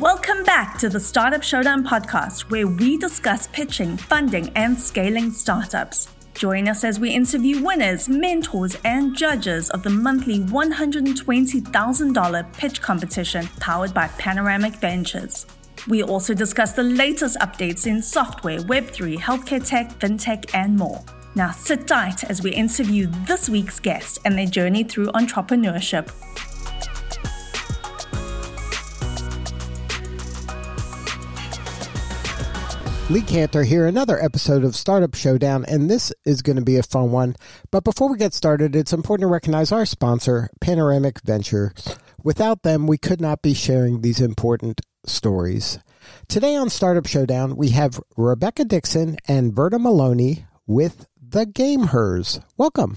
Welcome back to the Startup Showdown podcast, where we discuss pitching, funding, and scaling startups. Join us as we interview winners, mentors, and judges of the monthly $120,000 pitch competition powered by Panoramic Ventures. We also discuss the latest updates in software, Web3, healthcare tech, fintech, and more. Now sit tight as we interview this week's guest and their journey through entrepreneurship. Lee Kantor here, another episode of Startup Showdown, and this is going to be a fun one. But before we get started, it's important to recognize our sponsor, Panoramic Venture. Without them, we could not be sharing these important stories. Today on Startup Showdown, we have Rebecca Dixon and Verta Maloney with The Gamehers. Welcome.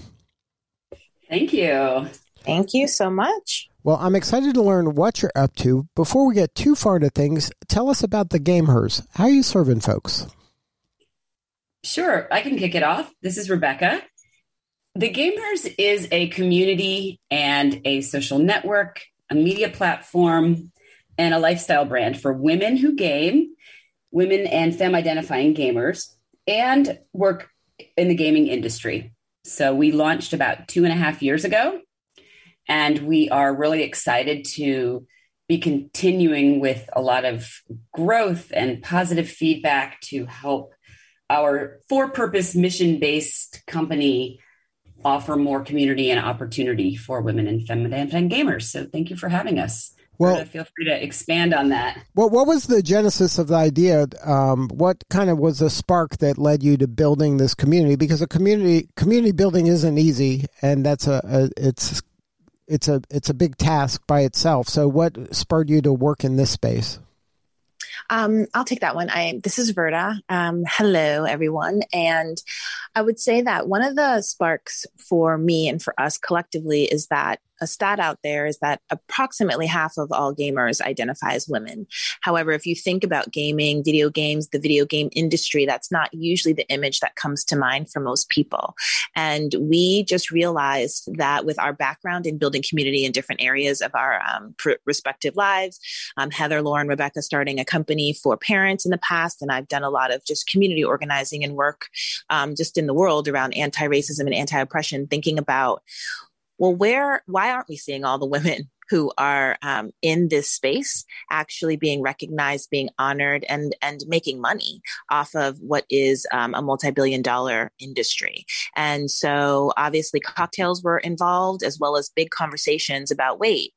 Thank you. Thank you so much. Well, I'm excited to learn what you're up to. Before we get too far into things, tell us about the Gamehers. How are you serving folks? Sure, I can kick it off. This is Rebecca. The Gamehers is a community and a social network, a media platform, and a lifestyle brand for women who game, women and femme identifying gamers, and work in the gaming industry. So we launched about two and a half years ago and we are really excited to be continuing with a lot of growth and positive feedback to help our for purpose, mission based company offer more community and opportunity for women and feminine gamers. So thank you for having us. Well, feel free to expand on that. Well, what was the genesis of the idea? Um, what kind of was the spark that led you to building this community? Because a community community building isn't easy, and that's a, a it's it's a it's a big task by itself. So, what spurred you to work in this space? Um, I'll take that one. I this is Verta. Um, hello, everyone, and I would say that one of the sparks for me and for us collectively is that a stat out there is that approximately half of all gamers identify as women. However, if you think about gaming, video games, the video game industry, that's not usually the image that comes to mind for most people. And we just realized that with our background in building community in different areas of our um, pr- respective lives, um, Heather, Lauren, Rebecca starting a company for parents in the past, and I've done a lot of just community organizing and work um, just in the world around anti racism and anti oppression, thinking about well, where, why aren't we seeing all the women who are um, in this space actually being recognized, being honored, and and making money off of what is um, a multi-billion dollar industry. And so, obviously, cocktails were involved as well as big conversations about wait,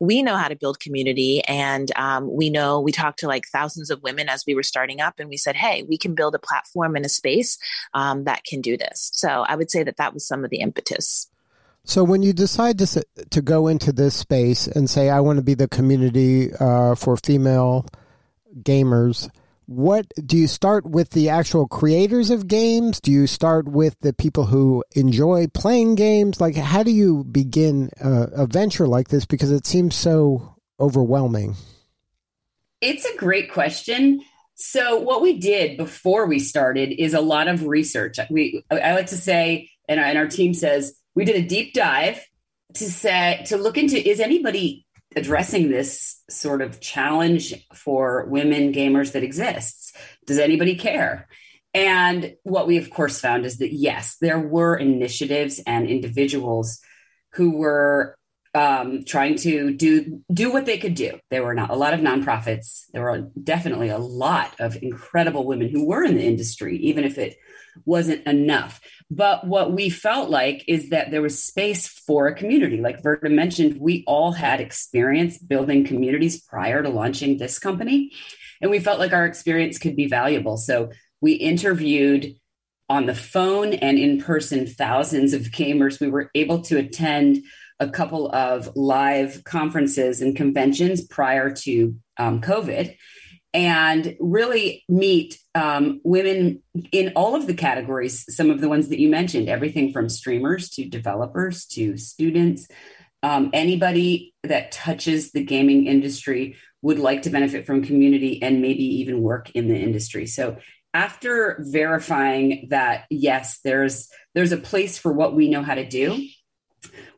we know how to build community, and um, we know we talked to like thousands of women as we were starting up, and we said, hey, we can build a platform and a space um, that can do this. So, I would say that that was some of the impetus. So when you decide to to go into this space and say I want to be the community uh, for female gamers, what do you start with the actual creators of games? Do you start with the people who enjoy playing games? Like how do you begin a, a venture like this because it seems so overwhelming? It's a great question. So what we did before we started is a lot of research. We I like to say and and our team says we did a deep dive to say to look into is anybody addressing this sort of challenge for women gamers that exists? Does anybody care? And what we of course found is that yes there were initiatives and individuals who were um, trying to do do what they could do. There were not a lot of nonprofits. There were definitely a lot of incredible women who were in the industry even if it wasn't enough. But what we felt like is that there was space for a community. Like Verta mentioned, we all had experience building communities prior to launching this company. And we felt like our experience could be valuable. So we interviewed on the phone and in person thousands of gamers. We were able to attend a couple of live conferences and conventions prior to um, COVID and really meet um, women in all of the categories, some of the ones that you mentioned, everything from streamers to developers to students. Um, anybody that touches the gaming industry would like to benefit from community and maybe even work in the industry. So after verifying that yes, there's there's a place for what we know how to do,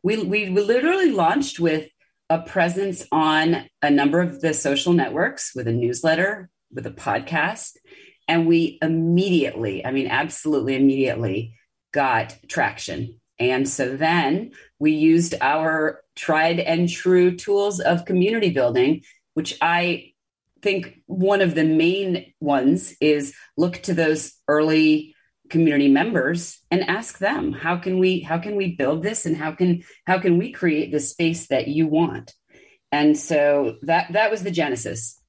we we literally launched with a presence on a number of the social networks with a newsletter, with a podcast. And we immediately, I mean, absolutely immediately got traction. And so then we used our tried and true tools of community building, which I think one of the main ones is look to those early community members and ask them how can we how can we build this and how can how can we create the space that you want? And so that that was the genesis.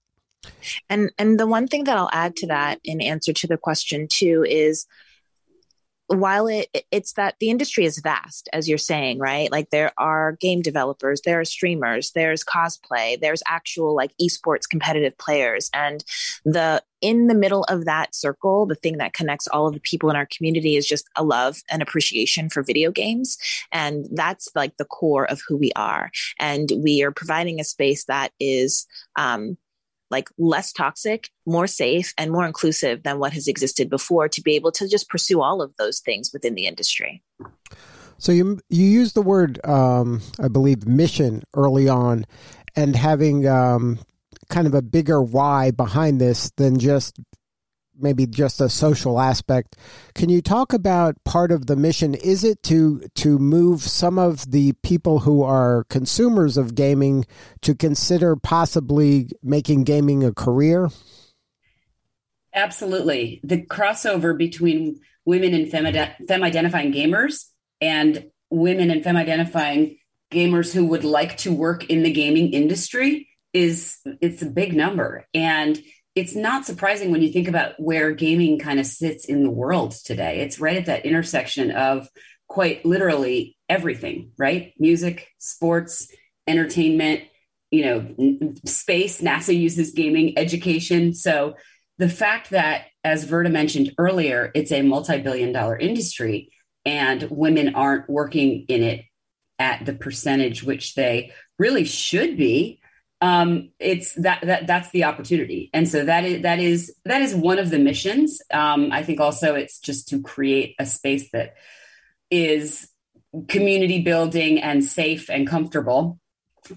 And and the one thing that i'll add to that in answer to the question too is while it it's that the industry is vast as you're saying right? Like there are game developers there are streamers there's cosplay there's actual like esports competitive players. And the in the middle of that circle the thing that connects all of the people in our community is just a love and appreciation for video games and that's like the core of who we are and we are providing a space that is um, like less toxic, more safe, and more inclusive than what has existed before to be able to just pursue all of those things within the industry. So you you use the word, um, I believe, mission early on, and having um, kind of a bigger why behind this than just maybe just a social aspect. Can you talk about part of the mission? Is it to to move some of the people who are consumers of gaming to consider possibly making gaming a career? Absolutely. The crossover between women and femme identifying gamers and women and femme identifying gamers who would like to work in the gaming industry is it's a big number and it's not surprising when you think about where gaming kind of sits in the world today. It's right at that intersection of quite literally everything, right? Music, sports, entertainment, you know, space. NASA uses gaming, education. So the fact that, as Verta mentioned earlier, it's a multi billion dollar industry and women aren't working in it at the percentage which they really should be um, it's that, that that's the opportunity and so that is that is that is one of the missions um, i think also it's just to create a space that is community building and safe and comfortable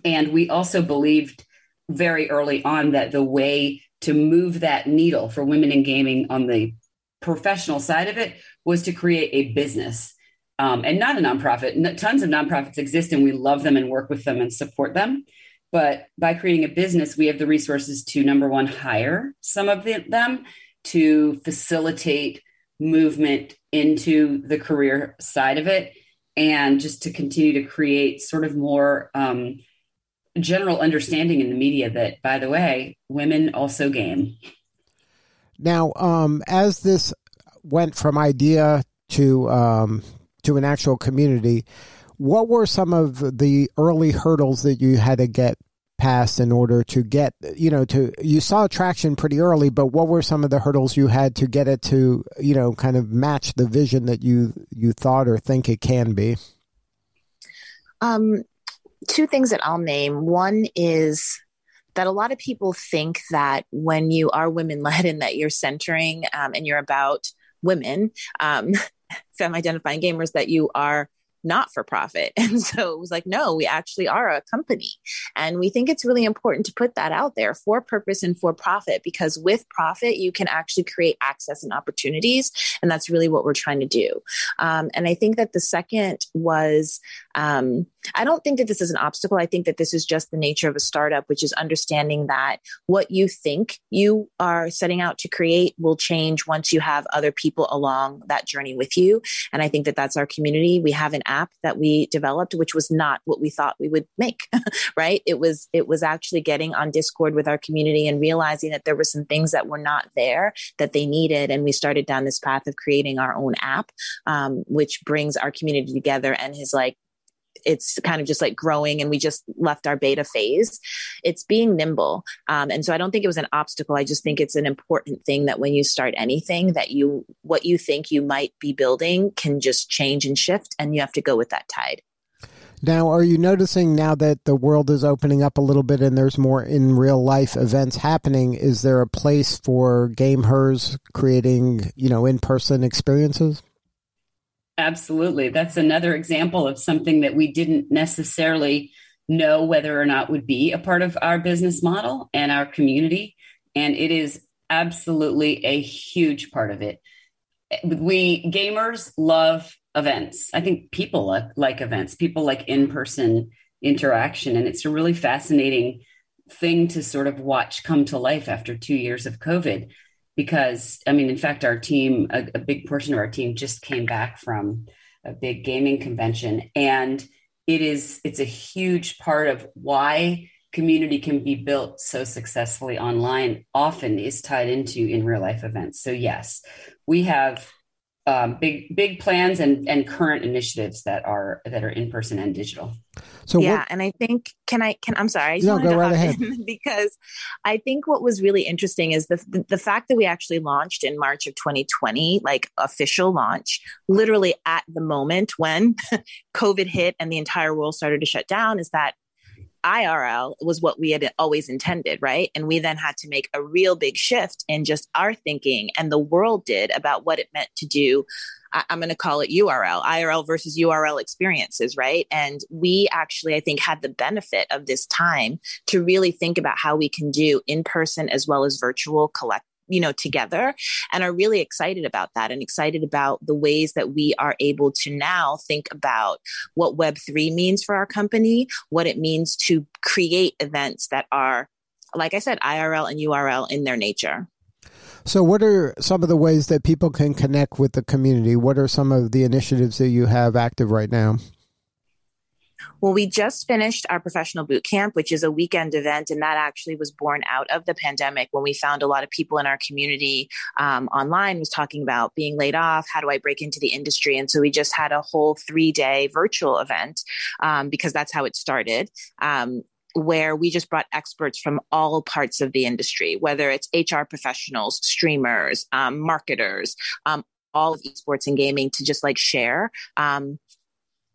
and we also believed very early on that the way to move that needle for women in gaming on the professional side of it was to create a business um, and not a nonprofit. Tons of nonprofits exist, and we love them and work with them and support them. But by creating a business, we have the resources to number one, hire some of the, them to facilitate movement into the career side of it and just to continue to create sort of more um, general understanding in the media that, by the way, women also game. Now, um, as this went from idea to um, to an actual community, what were some of the early hurdles that you had to get past in order to get you know to you saw traction pretty early but what were some of the hurdles you had to get it to you know kind of match the vision that you you thought or think it can be? Um two things that i'll name. One is that a lot of people think that when you are women led and that you're centering um, and you're about women um, femme identifying gamers that you are not for profit. And so it was like, no, we actually are a company. And we think it's really important to put that out there for purpose and for profit, because with profit, you can actually create access and opportunities. And that's really what we're trying to do. Um, and I think that the second was, um, I don't think that this is an obstacle. I think that this is just the nature of a startup, which is understanding that what you think you are setting out to create will change once you have other people along that journey with you. And I think that that's our community. We have an app that we developed, which was not what we thought we would make, right? It was, it was actually getting on Discord with our community and realizing that there were some things that were not there that they needed. And we started down this path of creating our own app, um, which brings our community together and has like it's kind of just like growing and we just left our beta phase it's being nimble um, and so i don't think it was an obstacle i just think it's an important thing that when you start anything that you what you think you might be building can just change and shift and you have to go with that tide now, are you noticing now that the world is opening up a little bit and there's more in real life events happening? Is there a place for gamers creating, you know, in person experiences? Absolutely. That's another example of something that we didn't necessarily know whether or not would be a part of our business model and our community. And it is absolutely a huge part of it. We gamers love events. I think people like, like events, people like in person interaction. And it's a really fascinating thing to sort of watch come to life after two years of COVID. Because, I mean, in fact, our team, a, a big portion of our team just came back from a big gaming convention. And it is, it's a huge part of why community can be built so successfully online often is tied into in real life events. So yes, we have um, big big plans and and current initiatives that are that are in person and digital. So yeah, what, and I think can I can I'm sorry, I no, go right ahead because I think what was really interesting is the, the the fact that we actually launched in March of 2020, like official launch, literally at the moment when COVID hit and the entire world started to shut down, is that IRL was what we had always intended, right? And we then had to make a real big shift in just our thinking and the world did about what it meant to do. I- am going to call it URL, IRL versus URL experiences, right? And we actually, I think, had the benefit of this time to really think about how we can do in person as well as virtual collect you know together and are really excited about that and excited about the ways that we are able to now think about what web3 means for our company what it means to create events that are like i said irl and url in their nature so, what are some of the ways that people can connect with the community? What are some of the initiatives that you have active right now? Well, we just finished our professional boot camp, which is a weekend event, and that actually was born out of the pandemic when we found a lot of people in our community um, online was talking about being laid off. How do I break into the industry? And so we just had a whole three day virtual event um, because that's how it started. Um, where we just brought experts from all parts of the industry, whether it's HR professionals, streamers, um, marketers, um, all of esports and gaming to just like share um,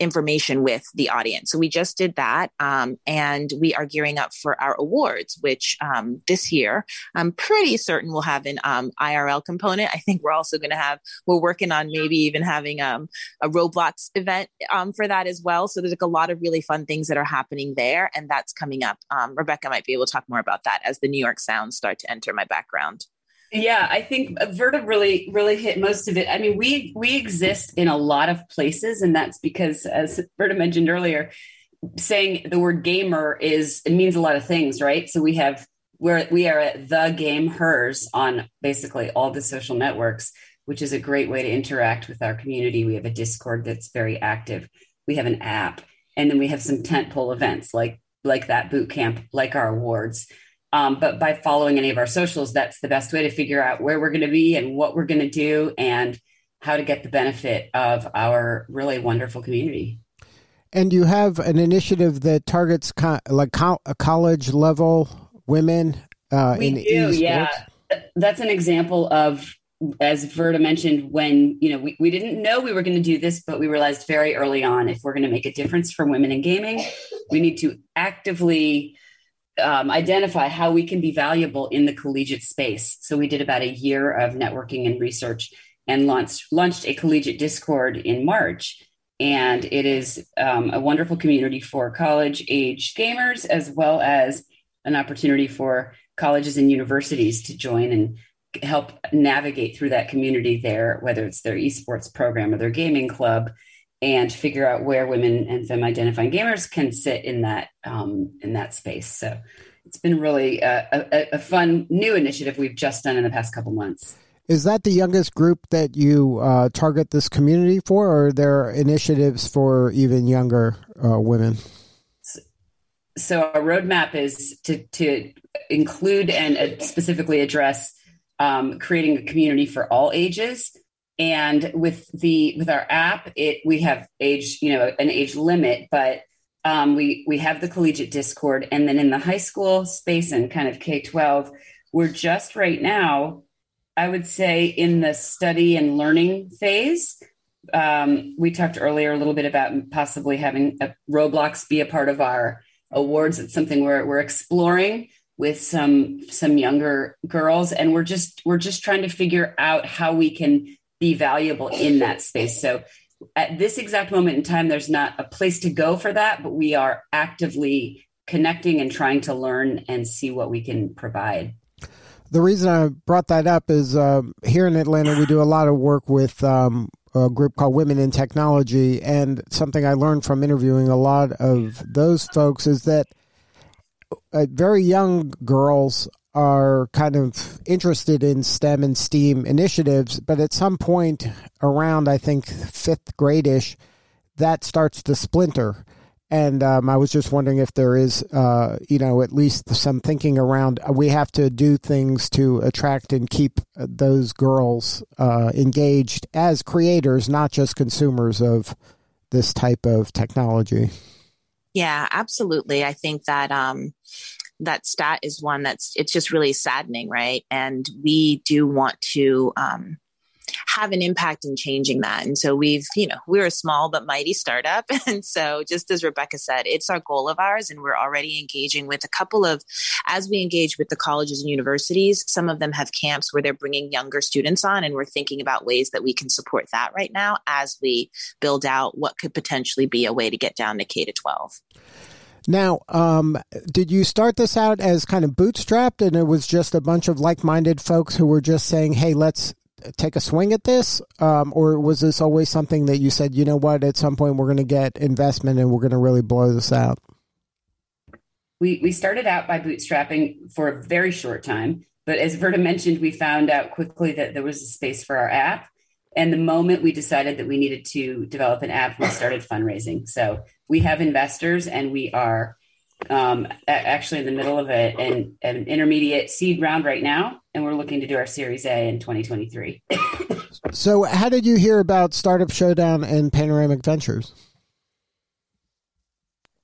information with the audience. So we just did that. Um, and we are gearing up for our awards, which um, this year I'm pretty certain we'll have an um, IRL component. I think we're also going to have, we're working on maybe even having um, a Roblox event um, for that as well. So there's like a lot of really fun things that are happening there. And that's coming up. Um, Rebecca might be able to talk more about that as the New York sounds start to enter my background. Yeah, I think uh, Verta really, really hit most of it. I mean, we we exist in a lot of places, and that's because, as Verta mentioned earlier, saying the word gamer is it means a lot of things, right? So we have we're we are at the game hers on basically all the social networks, which is a great way to interact with our community. We have a Discord that's very active. We have an app, and then we have some tentpole events like like that boot camp, like our awards. Um, but by following any of our socials, that's the best way to figure out where we're going to be and what we're going to do and how to get the benefit of our really wonderful community. And you have an initiative that targets co- like co- college level women uh, we in do, e-sports. Yeah, that's an example of as Verta mentioned, when you know we, we didn't know we were going to do this, but we realized very early on if we're going to make a difference for women in gaming, we need to actively um, identify how we can be valuable in the collegiate space. So we did about a year of networking and research and launched launched a collegiate Discord in March. And it is um, a wonderful community for college age gamers, as well as an opportunity for colleges and universities to join and help navigate through that community there, whether it's their esports program or their gaming club and figure out where women and femme identifying gamers can sit in that um, in that space. So it's been really a, a, a, fun new initiative we've just done in the past couple months. Is that the youngest group that you uh, target this community for, or are there initiatives for even younger uh, women? So, so, our roadmap is to to include and uh, specifically address um, creating a community for all ages and with the with our app it we have age you know an age limit but um, we we have the collegiate discord. And then in the high school space and kind of k-12 we're just right now i would say in the study and learning phase. Um, we talked earlier a little bit about possibly having a roblox be a part of our awards. It's something we're, we're exploring with some some younger girls. And we're just we're just trying to figure out how we can be valuable in that space. So at this exact moment in time, there's not a place to go for that, but we are actively connecting and trying to learn and see what we can provide. The reason I brought that up is uh, here in Atlanta, we do a lot of work with um, a group called Women in Technology. And something I learned from interviewing a lot of those folks is that uh, very young girls are kind of interested in STEM and STEAM initiatives, but at some point around, I think, fifth grade ish, that starts to splinter. And um, I was just wondering if there is, uh, you know, at least some thinking around uh, we have to do things to attract and keep uh, those girls uh, engaged as creators, not just consumers of this type of technology. Yeah, absolutely. I think that um, that stat is one that's it's just really saddening, right? And we do want to um, have an impact in changing that. And so we've, you know, we're a small but mighty startup. And so just as Rebecca said, it's our goal of ours. And we're already engaging with a couple of, as we engage with the colleges and universities, some of them have camps where they're bringing younger students on. And we're thinking about ways that we can support that right now as we build out what could potentially be a way to get down to K to 12. Now, um, did you start this out as kind of bootstrapped and it was just a bunch of like minded folks who were just saying, hey, let's take a swing at this? Um, or was this always something that you said, you know what, at some point we're going to get investment and we're going to really blow this out? We, we started out by bootstrapping for a very short time. But as Verta mentioned, we found out quickly that there was a space for our app. And the moment we decided that we needed to develop an app, we started fundraising. So we have investors and we are um, actually in the middle of a, an, an intermediate seed round right now. And we're looking to do our Series A in 2023. so, how did you hear about Startup Showdown and Panoramic Ventures?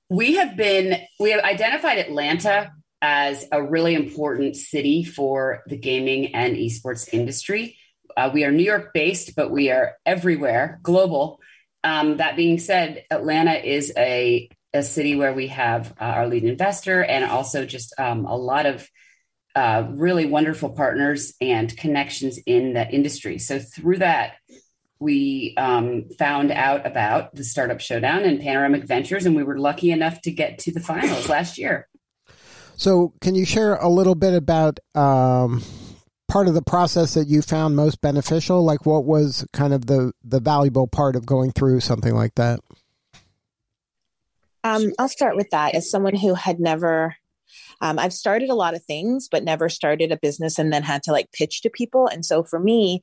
We have been, we have identified Atlanta as a really important city for the gaming and esports industry. Uh, we are New York based, but we are everywhere, global. Um, that being said, Atlanta is a, a city where we have uh, our lead investor and also just um, a lot of uh, really wonderful partners and connections in that industry. So through that, we um, found out about the Startup Showdown and Panoramic Ventures, and we were lucky enough to get to the finals last year. So, can you share a little bit about um, part of the process that you found most beneficial? Like, what was kind of the the valuable part of going through something like that? Um, I'll start with that. As someone who had never, um, I've started a lot of things, but never started a business and then had to like pitch to people. And so for me,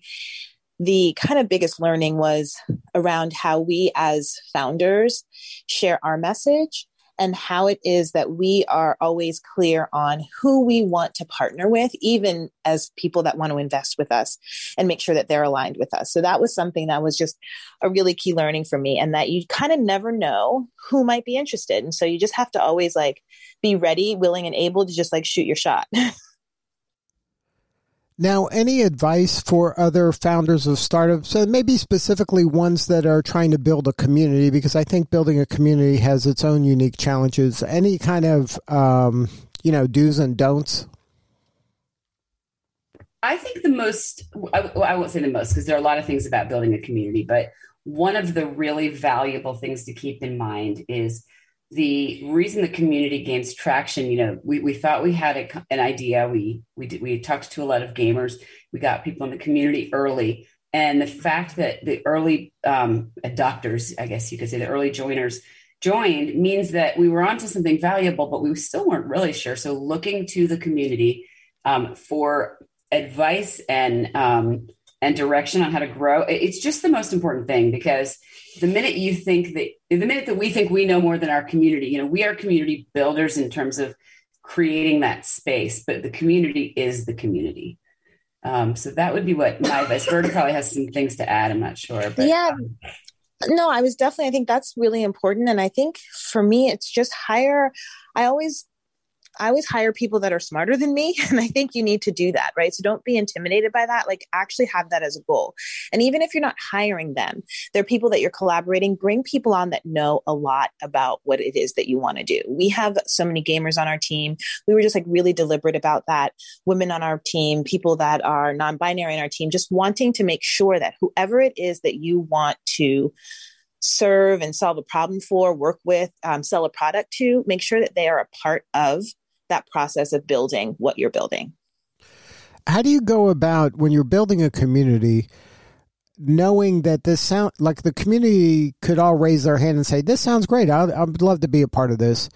the kind of biggest learning was around how we as founders share our message and how it is that we are always clear on who we want to partner with, even as people that want to invest with us and make sure that they're aligned with us. So that was something that was just a really key learning for me, and that you kind of never know who might be interested. And so you just have to always like be ready, willing, and able to just like shoot your shot. Now, any advice for other founders of startups, and maybe specifically ones that are trying to build a community? Because I think building a community has its own unique challenges. Any kind of, um, you know, do's and don'ts? I think the most, I, I won't say the most because there are a lot of things about building a community, but one of the really valuable things to keep in mind is the reason the community gains traction, you know, we, we thought we had a, an idea. We we did, we talked to a lot of gamers. We got people in the community early, and the fact that the early um, adopters, I guess you could say, the early joiners joined means that we were onto something valuable, but we still weren't really sure. So looking to the community um, for advice and um, and direction on how to grow, it's just the most important thing because the minute you think that the minute that we think we know more than our community, you know, we are community builders in terms of creating that space, but the community is the community. Um, so that would be what my advice. Verta probably has some things to add. I'm not sure. But, yeah. Um, no, I was definitely, I think that's really important. And I think for me, it's just hire. I always I always hire people that are smarter than me. And I think you need to do that, right? So don't be intimidated by that. Like actually have that as a goal. And even if you're not hiring them, they're people that you're collaborating, bring people on that know a lot about what it is that you want to do. We have so many gamers on our team. We were just like really deliberate about that. Women on our team, people that are non binary in our team, just wanting to make sure that whoever it is that you want to serve and solve a problem for, work with, um, sell a product to, make sure that they are a part of that process of building what you're building. How do you go about when you're building a community? knowing that this sound like the community could all raise their hand and say this sounds great I'd, I'd love to be a part of this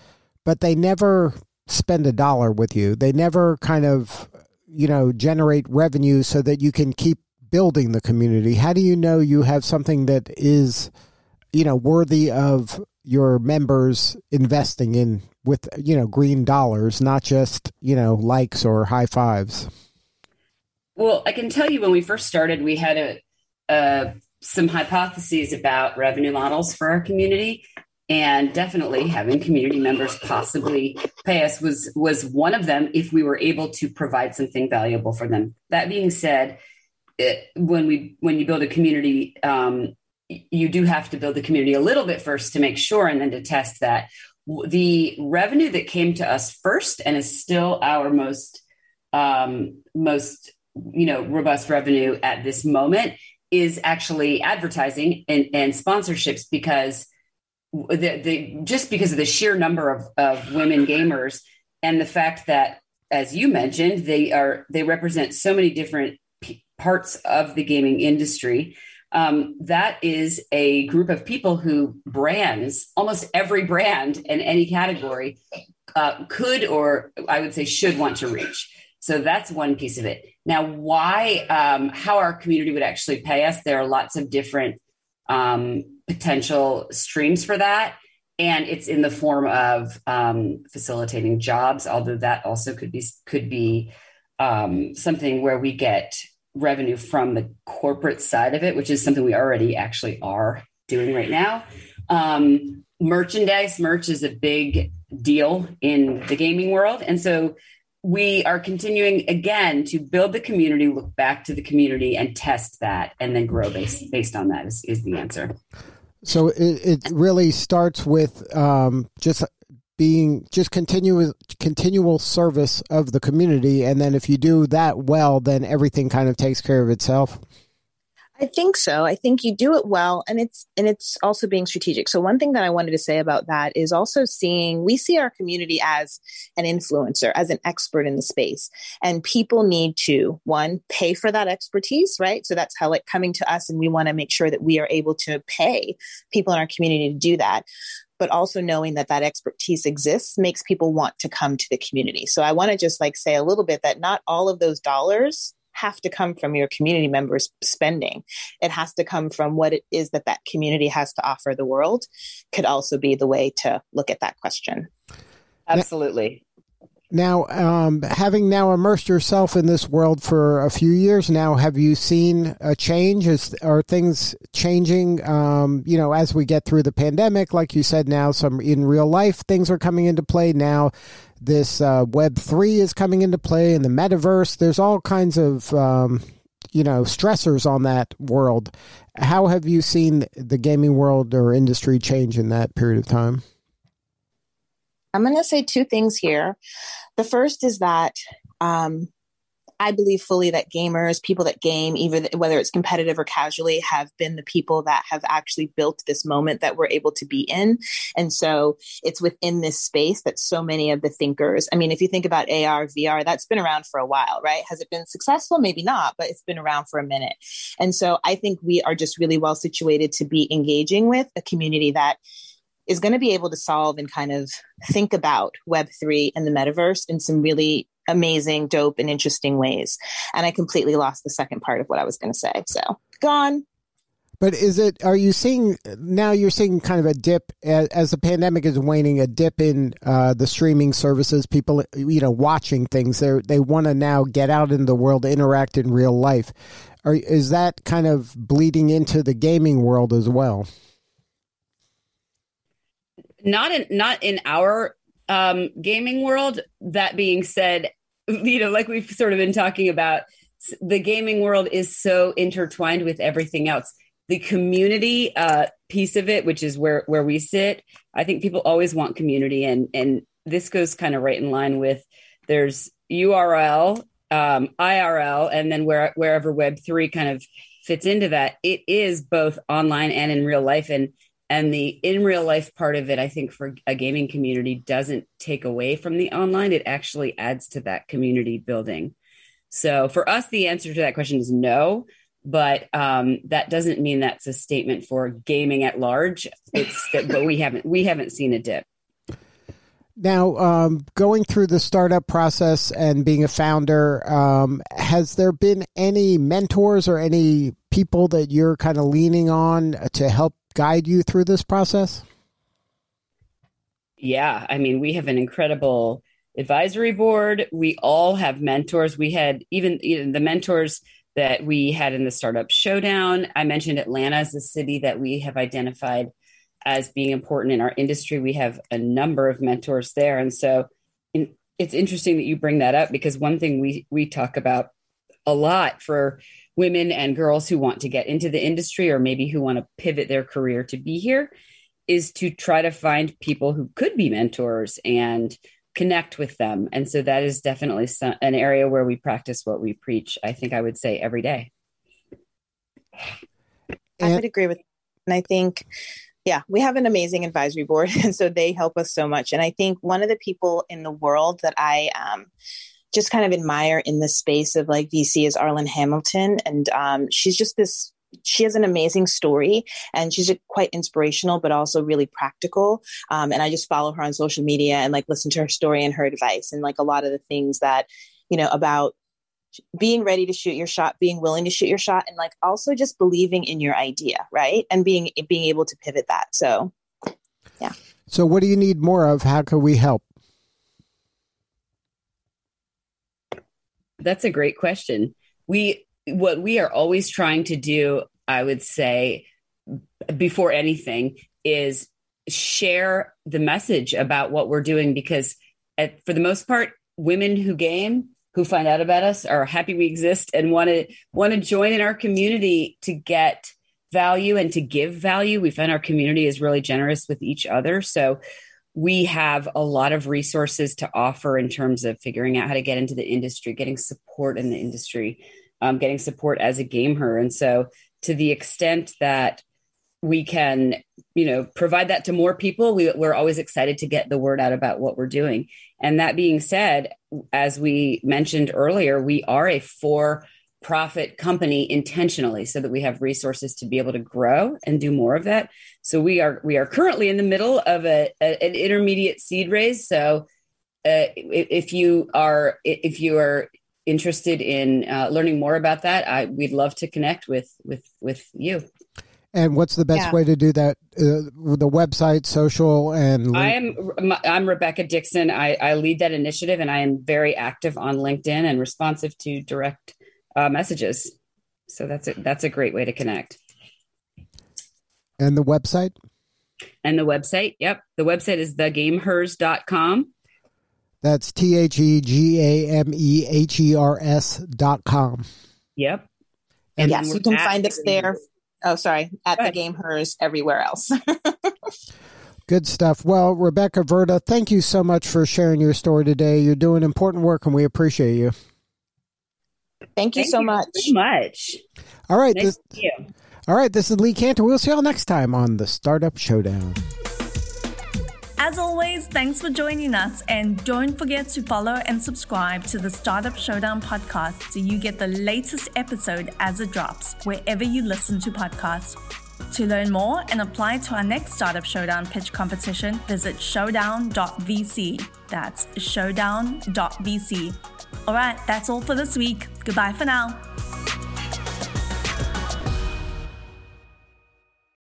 but they never spend a dollar with you they never kind of you know generate revenue so that you can keep building the community how do you know you have something that is you know worthy of your members investing in with you know green dollars not just you know likes or high fives? Well i can tell you when we first started we had a, some hypotheses about revenue models for our community. And definitely having community members possibly pay us was was one of them if we were able to provide something valuable for them. That being said it, when we when you build a community um, you do have to build the community a little bit first to make sure and then to test that. The revenue that came to us first and is still our most um, most you know robust revenue at this moment is actually advertising and, and sponsorships because the, the just because of the sheer number of, of women gamers and the fact that as you mentioned they are they represent so many different p- parts of the gaming industry um, that is a group of people who brands, almost every brand in any category, uh, could or I would say should want to reach. So that's one piece of it. Now, why, um, how our community would actually pay us, there are lots of different um, potential streams for that. And it's in the form of um, facilitating jobs, although that also could be could be um, something where we get revenue from the corporate side of it, which is something we already actually are doing right now. Um, merchandise, merch is a big deal in the gaming world. And so we are continuing again to build the community, look back to the community and test that and then grow based, based on that is, is the answer. So it, it really starts with um, just being just continuous continual service of the community and then if you do that well then everything kind of takes care of itself I think so. I think you do it well and it's and it's also being strategic. So one thing that I wanted to say about that is also seeing we see our community as an influencer, as an expert in the space. And people need to one pay for that expertise, right? So that's how like coming to us and we want to make sure that we are able to pay people in our community to do that but also knowing that that expertise exists makes people want to come to the community. So I want to just like say a little bit that not all of those dollars have to come from your community members spending. It has to come from what it is that that community has to offer the world could also be the way to look at that question. Absolutely. Now, um, having now immersed yourself in this world for a few years now, have you seen a change? Is, are things changing? Um, you know, as we get through the pandemic, like you said, now some in real life things are coming into play. Now, this uh, Web three is coming into play, and the metaverse. There's all kinds of um, you know stressors on that world. How have you seen the gaming world or industry change in that period of time? I'm going to say two things here. The first is that um, I believe fully that gamers, people that game, either whether it's competitive or casually, have been the people that have actually built this moment that we're able to be in. And so it's within this space that so many of the thinkers, I mean, if you think about AR, VR, that's been around for a while, right? Has it been successful? Maybe not, but it's been around for a minute. And so I think we are just really well situated to be engaging with a community that is going to be able to solve and kind of think about Web3 and the metaverse in some really amazing, dope, and interesting ways. And I completely lost the second part of what I was going to say. So gone. But is it? Are you seeing now? You're seeing kind of a dip as, as the pandemic is waning. A dip in uh, the streaming services. People, you know, watching things. They they want to now get out in the world, interact in real life. Are, is that kind of bleeding into the gaming world as well? Not in not in our um, gaming world. That being said, you know, like we've sort of been talking about, the gaming world is so intertwined with everything else. The community uh, piece of it, which is where where we sit, I think people always want community, and and this goes kind of right in line with there's URL, um, IRL, and then where wherever Web three kind of fits into that. It is both online and in real life, and and the in real life part of it i think for a gaming community doesn't take away from the online. It actually adds to that community building. So for us the answer to that question is no but um, that doesn't mean that's a statement for gaming at large. It's that, but we haven't we haven't seen a dip. Now, um, going through the startup process and being a founder, um, has there been any mentors or any people that you're kind of leaning on to help guide you through this process? Yeah, I mean, we have an incredible advisory board. We all have mentors. We had even you know, the mentors that we had in the startup showdown. I mentioned Atlanta as a city that we have identified as being important in our industry. We have a number of mentors there, and so in, it's interesting that you bring that up because one thing we we talk about a lot for women and girls who want to get into the industry or maybe who want to pivot their career to be here is to try to find people who could be mentors and connect with them. And so that is definitely some, an area where we practice what we preach. I think I would say every day. I would agree with, and I think, yeah, we have an amazing advisory board, and so they help us so much. And I think one of the people in the world that I um, just kind of admire in the space of like VC is Arlan Hamilton. And um, she's just this she has an amazing story and she's quite inspirational but also really practical. Um, and i just follow her on social media and like listen to her story and her advice and like a lot of the things that you know about being ready to shoot your shot being willing to shoot your shot and like also just believing in your idea right? And being being able to pivot that. So yeah. So what do you need more of? How can we help That's a great question. We what we are always trying to do, I would say, before anything, is share the message about what we're doing because at, for the most part, women who game who find out about us are happy we exist and want to want to join in our community to get value and to give value. We find our community is really generous with each other. So we have a lot of resources to offer in terms of figuring out how to get into the industry, getting support in the industry, um, getting support as a gamer. And so, to the extent that we can, you know, provide that to more people, we, we're always excited to get the word out about what we're doing. And that being said, as we mentioned earlier, we are a for profit company intentionally so that we have resources to be able to grow and do more of that so we are we are currently in the middle of a, a an intermediate seed raise so uh, if you are if you are interested in uh, learning more about that I, we'd love to connect with with with you and what's the best yeah. way to do that? Uh, the website, social, and I am I'm Rebecca Dixon. I, I lead that initiative, and I am very active on LinkedIn and responsive to direct uh, messages. So that's a, that's a great way to connect. And the website? And the website, yep. The website is thegamehers.com. That's T H E G A M E H E R S dot com. Yep. And yes, you can find us there. Oh, sorry, at the Game Hers everywhere else. Good stuff. Well, Rebecca Verta, thank you so much for sharing your story today. You're doing important work and we appreciate you. Thank you Thank so you much. So much. All right. Nice this, all right. This is Lee Kantor. We'll see y'all next time on the Startup Showdown. As always, thanks for joining us, and don't forget to follow and subscribe to the Startup Showdown podcast so you get the latest episode as it drops wherever you listen to podcasts. To learn more and apply to our next Startup Showdown pitch competition, visit showdown.vc. That's showdown.vc. All right, that's all for this week. Goodbye for now.